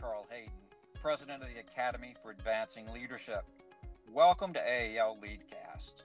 Carl Hayden, President of the Academy for Advancing Leadership. Welcome to AAL Leadcast.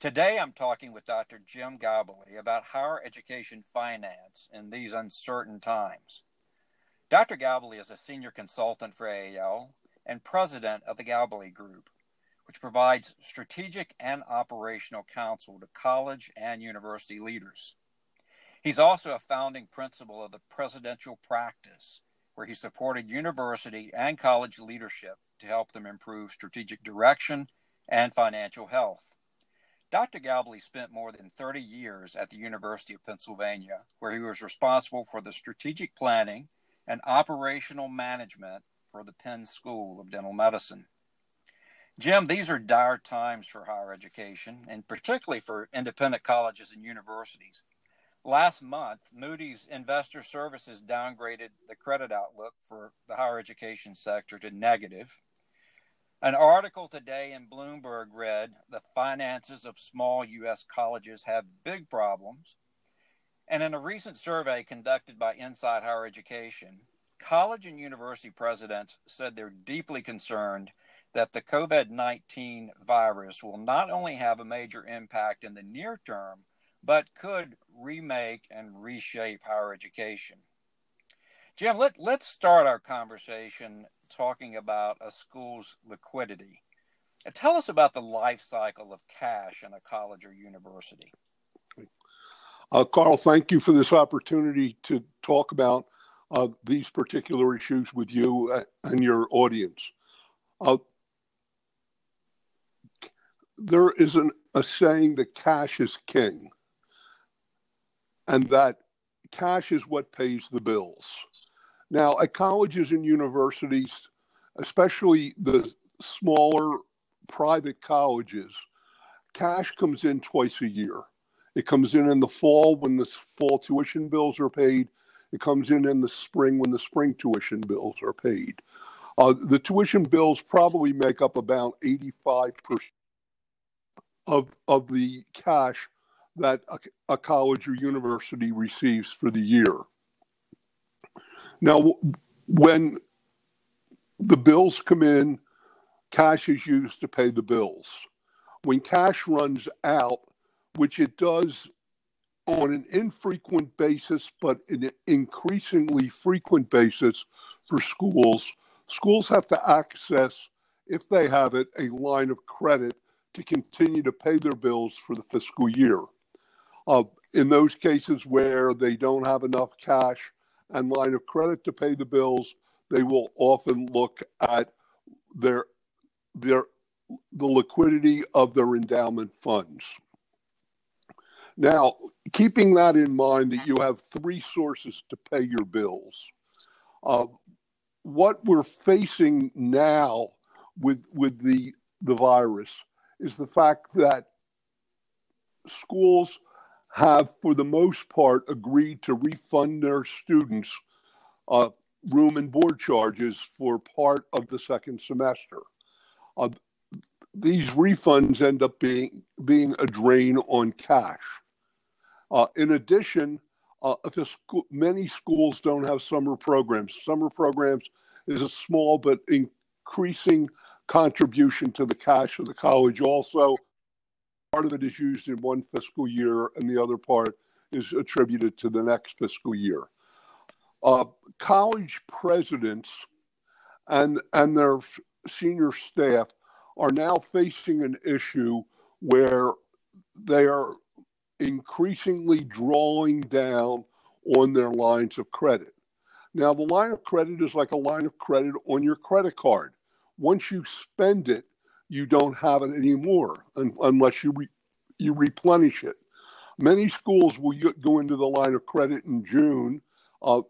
Today I'm talking with Dr. Jim Gabali about higher education finance in these uncertain times. Dr. Gabali is a senior consultant for AAL and president of the Gabali Group, which provides strategic and operational counsel to college and university leaders. He's also a founding principal of the presidential practice, where he supported university and college leadership to help them improve strategic direction and financial health. Dr. Gabali spent more than 30 years at the University of Pennsylvania, where he was responsible for the strategic planning and operational management for the Penn School of Dental Medicine. Jim, these are dire times for higher education, and particularly for independent colleges and universities. Last month, Moody's Investor Services downgraded the credit outlook for the higher education sector to negative. An article today in Bloomberg read The finances of small U.S. colleges have big problems. And in a recent survey conducted by Inside Higher Education, college and university presidents said they're deeply concerned that the COVID 19 virus will not only have a major impact in the near term, but could remake and reshape higher education. Jim, let, let's start our conversation talking about a school's liquidity. Tell us about the life cycle of cash in a college or university. Uh, Carl, thank you for this opportunity to talk about uh, these particular issues with you uh, and your audience. Uh, there is an, a saying that cash is king and that cash is what pays the bills. Now, at colleges and universities, especially the smaller private colleges, cash comes in twice a year. It comes in in the fall when the fall tuition bills are paid. It comes in in the spring when the spring tuition bills are paid. Uh, the tuition bills probably make up about 85% of, of the cash that a, a college or university receives for the year. Now, when the bills come in, cash is used to pay the bills. When cash runs out, which it does on an infrequent basis, but an increasingly frequent basis for schools, schools have to access, if they have it, a line of credit to continue to pay their bills for the fiscal year. Uh, in those cases where they don't have enough cash and line of credit to pay the bills, they will often look at their their the liquidity of their endowment funds. Now, keeping that in mind, that you have three sources to pay your bills. Uh, what we're facing now with with the the virus is the fact that schools have, for the most part, agreed to refund their students uh, room and board charges for part of the second semester. Uh, these refunds end up being being a drain on cash. Uh, in addition, uh, many schools don't have summer programs, summer programs is a small but increasing contribution to the cash of the college. Also, part of it is used in one fiscal year and the other part is attributed to the next fiscal year. Uh, college presidents and, and their senior staff are now facing an issue where they are increasingly drawing down on their lines of credit. Now, the line of credit is like a line of credit on your credit card. Once you spend it, you don't have it anymore unless you re, you replenish it. Many schools will go into the line of credit in June, uh,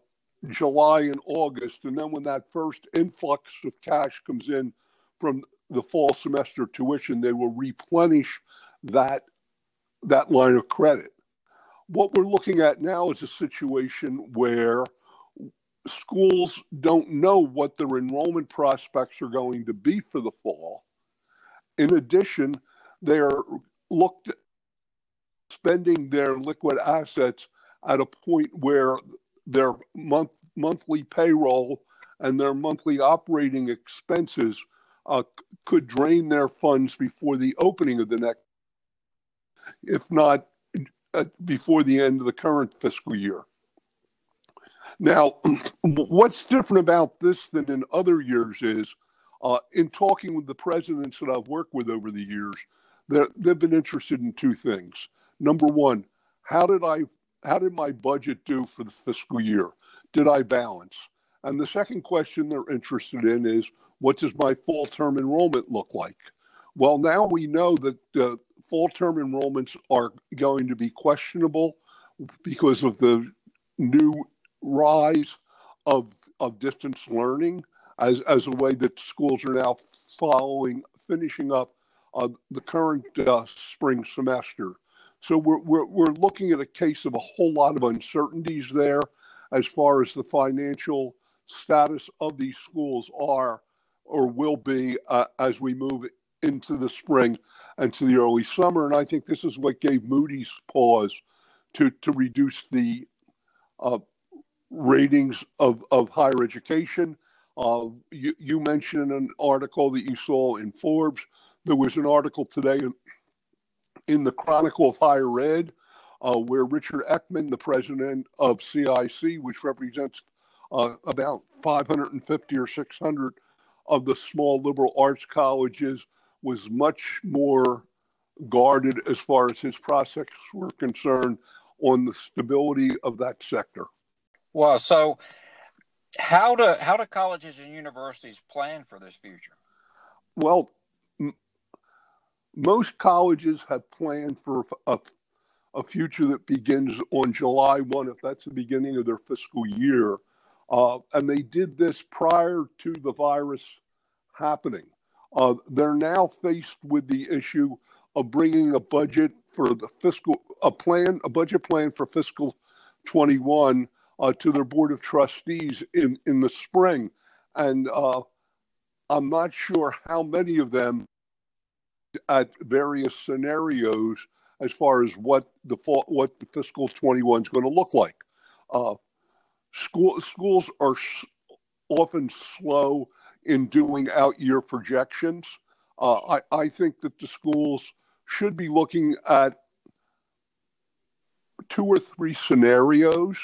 July, and August, and then when that first influx of cash comes in from the fall semester tuition, they will replenish that that line of credit. What we're looking at now is a situation where schools don't know what their enrollment prospects are going to be for the fall in addition, they are looked spending their liquid assets at a point where their month monthly payroll and their monthly operating expenses uh, could drain their funds before the opening of the next, if not uh, before the end of the current fiscal year. Now, what's different about this than in other years is, uh, in talking with the presidents that I've worked with over the years, they've been interested in two things. Number one, how did I, how did my budget do for the fiscal year? Did I balance? And the second question they're interested in is, what does my fall term enrollment look like? Well, now we know that uh, fall term enrollments are going to be questionable because of the new rise of, of distance learning as, as a way that schools are now following, finishing up uh, the current uh, spring semester. So we're, we're, we're looking at a case of a whole lot of uncertainties there as far as the financial status of these schools are or will be uh, as we move into the spring and to the early summer. And I think this is what gave Moody's pause to, to reduce the uh, ratings of, of higher education. Uh, you, you, mentioned an article that you saw in Forbes. There was an article today in, in the Chronicle of Higher Ed uh, where Richard Ekman, the president of CIC, which represents uh, about 550 or 600 of the small liberal arts colleges, was much more guarded as far as his prospects were concerned on the stability of that sector. Well, so how do how do colleges and universities plan for this future? Well, m- most colleges have planned for a, a future that begins on July 1, if that's the beginning of their fiscal year. Uh, and they did this prior to the virus happening. Uh, they're now faced with the issue of bringing a budget for the fiscal, a plan, a budget plan for fiscal 21 uh, to their board of trustees in, in the spring. And uh, I'm not sure how many of them at various scenarios as far as what the what the fiscal 21 is going to look like. Uh, school, schools are often slow in doing out year projections. Uh, I, I think that the schools should be looking at two or three scenarios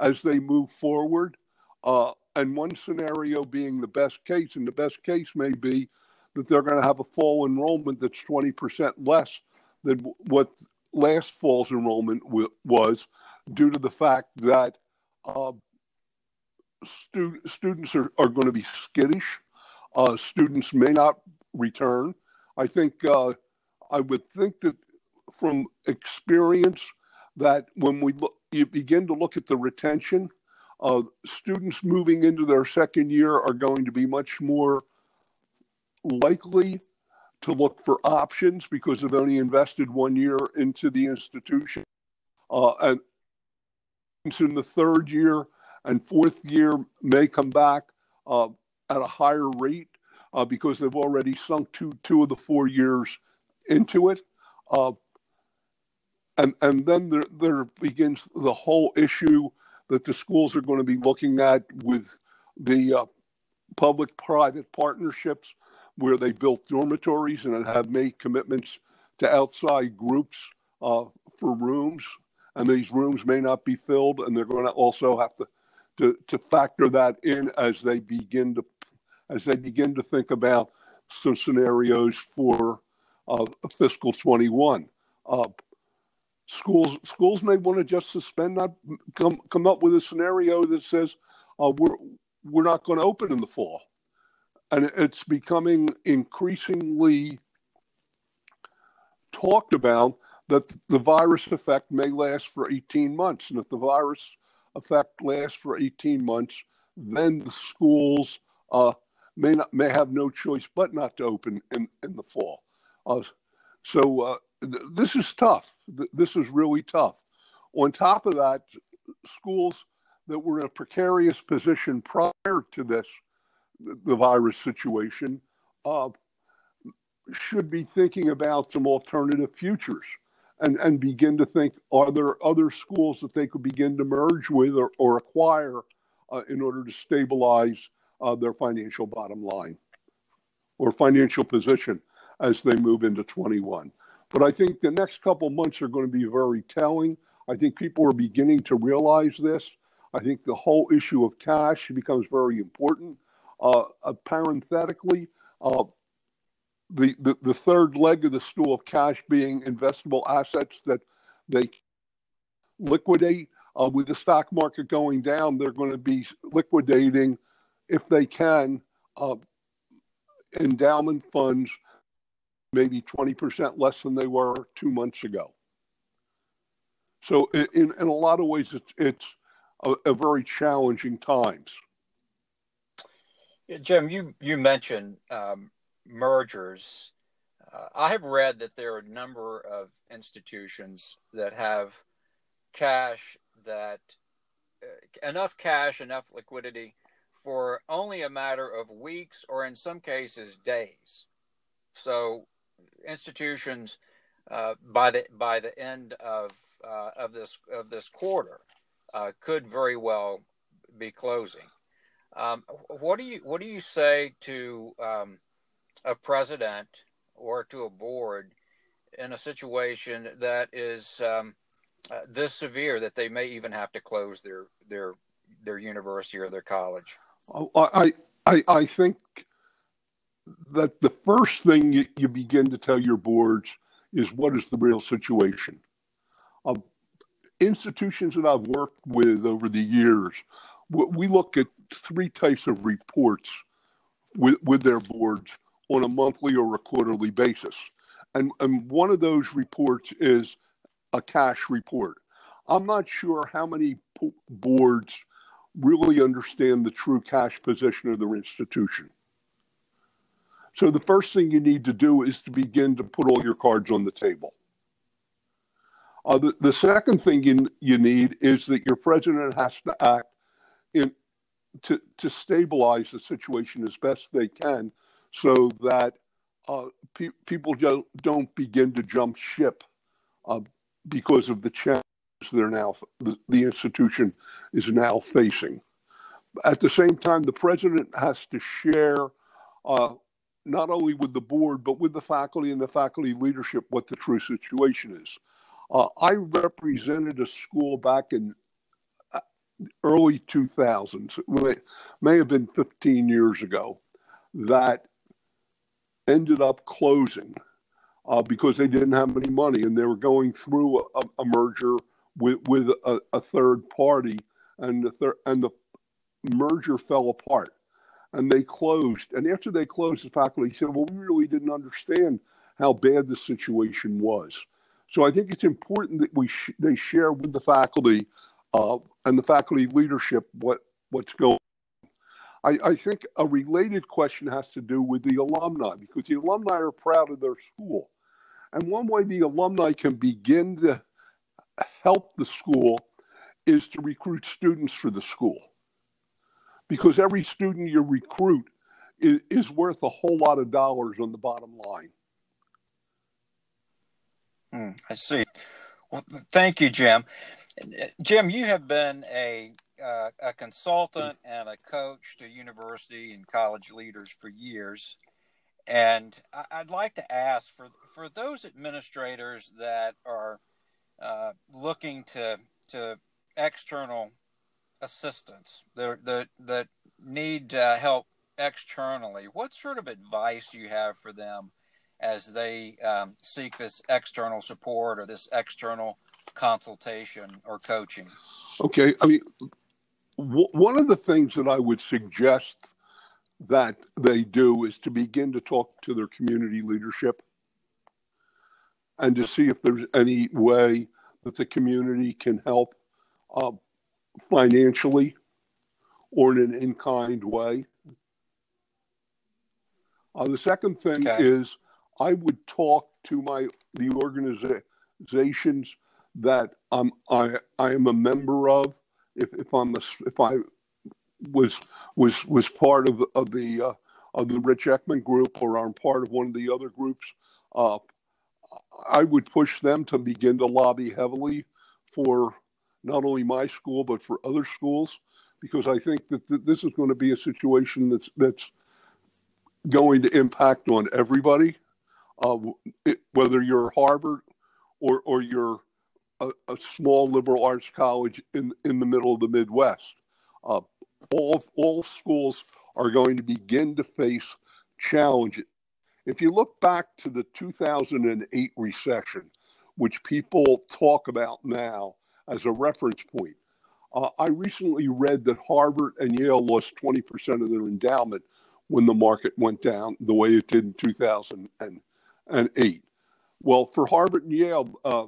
as they move forward. Uh, and one scenario being the best case, and the best case may be that they're going to have a fall enrollment that's 20% less than what last fall's enrollment w- was due to the fact that uh, stu- students are, are going to be skittish. Uh, students may not return. I think uh, I would think that from experience that when we look, you begin to look at the retention, uh, students moving into their second year are going to be much more likely to look for options because they've only invested one year into the institution. Uh, and in the third year and fourth year may come back uh, at a higher rate uh, because they've already sunk two, two of the four years into it. And, and then there, there begins the whole issue that the schools are going to be looking at with the uh, public private partnerships where they built dormitories and have made commitments to outside groups uh, for rooms. And these rooms may not be filled, and they're going to also have to, to, to factor that in as they begin to as they begin to think about some scenarios for uh, fiscal 21. Uh, schools schools may want to just suspend that, come come up with a scenario that says uh, we're we're not going to open in the fall and it's becoming increasingly talked about that the virus effect may last for 18 months. And if the virus effect lasts for 18 months, then the schools uh, may not may have no choice but not to open in, in the fall. Uh, so uh, th- this is tough. Th- this is really tough. On top of that, schools that were in a precarious position prior to this the virus situation, uh, should be thinking about some alternative futures. and, and begin to think are there other schools that they could begin to merge with or, or acquire uh, in order to stabilize uh, their financial bottom line or financial position as they move into 21. But I think the next couple months are going to be very telling. I think people are beginning to realize this. I think the whole issue of cash becomes very important. Uh, uh, parenthetically, uh, the, the, the third leg of the stool of cash being investable assets that they liquidate. Uh, with the stock market going down, they're going to be liquidating, if they can, uh, endowment funds, maybe 20% less than they were two months ago. So, in, in a lot of ways, it's, it's a, a very challenging times. Jim, you, you mentioned um, mergers. Uh, I have read that there are a number of institutions that have cash that uh, enough cash, enough liquidity for only a matter of weeks or in some cases days. So institutions uh, by the by the end of uh, of this of this quarter uh, could very well be closing. Um, what do you what do you say to um, a president or to a board in a situation that is um, uh, this severe that they may even have to close their their their university or their college? I I I think that the first thing you, begin to tell your boards is what is the real situation. Uh, institutions that I've worked with over the years, we look at three types of reports with, with their boards on a monthly or a quarterly basis. And, and one of those reports is a cash report. I'm not sure how many boards really understand the true cash position of their institution. So the first thing you need to do is to begin to put all your cards on the table. Uh, the, the second thing you, you need is that your president has to act in to, to stabilize the situation as best they can so that uh, pe- people don't, don't begin to jump ship uh, because of the challenges they're now the, the institution is now facing. At the same time, the president has to share uh, not only with the board but with the faculty and the faculty leadership what the true situation is. Uh, I represented a school back in uh, early 2000s, it may have been 15 years ago, that ended up closing uh, because they didn't have any money and they were going through a, a merger with, with a, a, third party and the, thir- and the merger fell apart and they closed. And after they closed, the faculty said, well, we really didn't understand how bad the situation was. So I think it's important that we sh- they share with the faculty uh, and the faculty leadership what what's going on. I, I think a related question has to do with the alumni because the alumni are proud of their school. And one way the alumni can begin to help the school is to recruit students for the school. Because every student you recruit is, is worth a whole lot of dollars on the bottom line. Hmm, I see. Well, thank you, Jim. Jim, you have been a uh, a consultant and a coach to university and college leaders for years. And I'd like to ask for for those administrators that are uh, looking to to external assistance that that, that need uh, help externally, what sort of advice do you have for them as they um, seek this external support or this external consultation or coaching? Okay, I mean, one of the things that I would suggest that they do is to begin to talk to their community leadership and to see if there's any way that the community can help uh, financially or in an in kind way. Uh, the second thing okay. is I would talk to my the organizations that I'm, I I am a member of if, if I'm a, if I was was was part of the, of the uh, of the Rich Ekman group or I'm part of one of the other groups, uh, I would push them to begin to lobby heavily for not only my school but for other schools because I think that th- this is going to be a situation that's that's going to impact on everybody, uh, it, whether you're Harvard or or you're a, a, small liberal arts college in in the middle of the Midwest. Uh, all all schools are going to begin to face challenges. If you look back to the 2008 recession, which people talk about now as a reference point, uh, I recently read that Harvard and Yale lost 20% of their endowment when the market went down the way it did in 2008. Well, for Harvard and Yale, uh,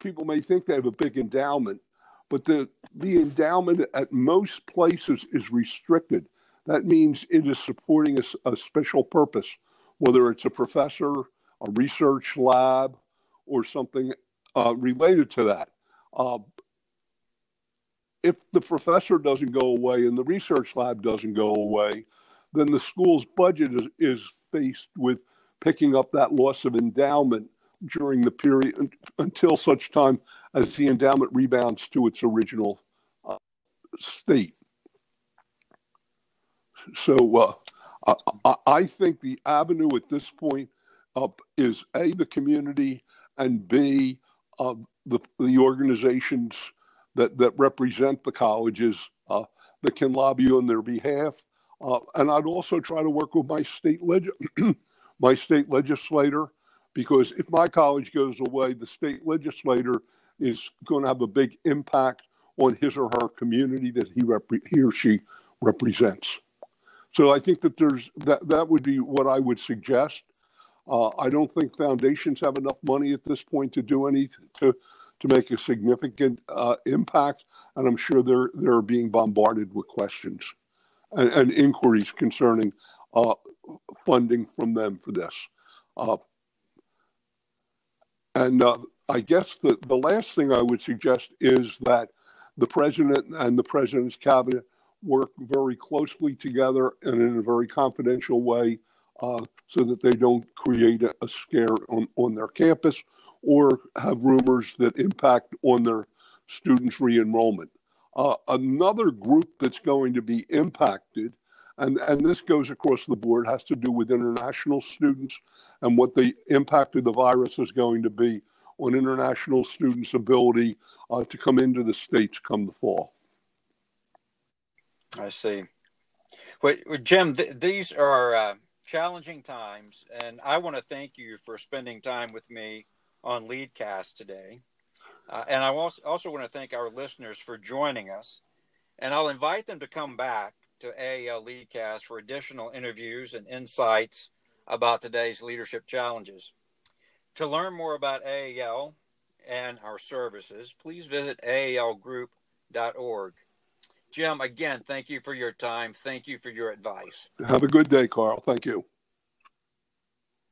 people may think they have a big endowment, but the, the endowment at most places is restricted. That means it is supporting a, a special purpose, whether it's a professor, a research lab, or something uh, related to that. Uh, if the professor doesn't go away and the research lab doesn't go away, then the school's budget is, is faced with picking up that loss of endowment during the period until such time as the endowment rebounds to its original uh, state. So uh, I, I, think the avenue at this point uh, is A, the community, and B, uh, the, the organizations that, that represent the colleges uh, that can lobby on their behalf. Uh, and I'd also try to work with my state leg- my state legislator because if my college goes away, the state legislator is going to have a big impact on his or her community that he rep- he or she represents. So I think that there's that that would be what I would suggest. Uh, I don't think foundations have enough money at this point to do any to to make a significant uh, impact, and I'm sure they're they're being bombarded with questions and, and inquiries concerning uh, funding from them for this. Uh, and uh, I guess the, the last thing I would suggest is that the president and the president's cabinet work very closely together and in a very confidential way uh, so that they don't create a, a scare on, on their campus or have rumors that impact on their students' re-enrollment. Uh, another group that's going to be impacted, and, and this goes across the board, has to do with international students and what the impact of the virus is going to be on international students' ability uh, to come into the states come the fall. I see. Well, Jim, th- these are uh, challenging times, and I want to thank you for spending time with me on Leadcast today. Uh, and I also, also want to thank our listeners for joining us. And I'll invite them to come back to AAL Leadcast for additional interviews and insights about today's leadership challenges. To learn more about AAL and our services, please visit aalgroup.org. Jim, again, thank you for your time. Thank you for your advice. Have a good day, Carl. Thank you.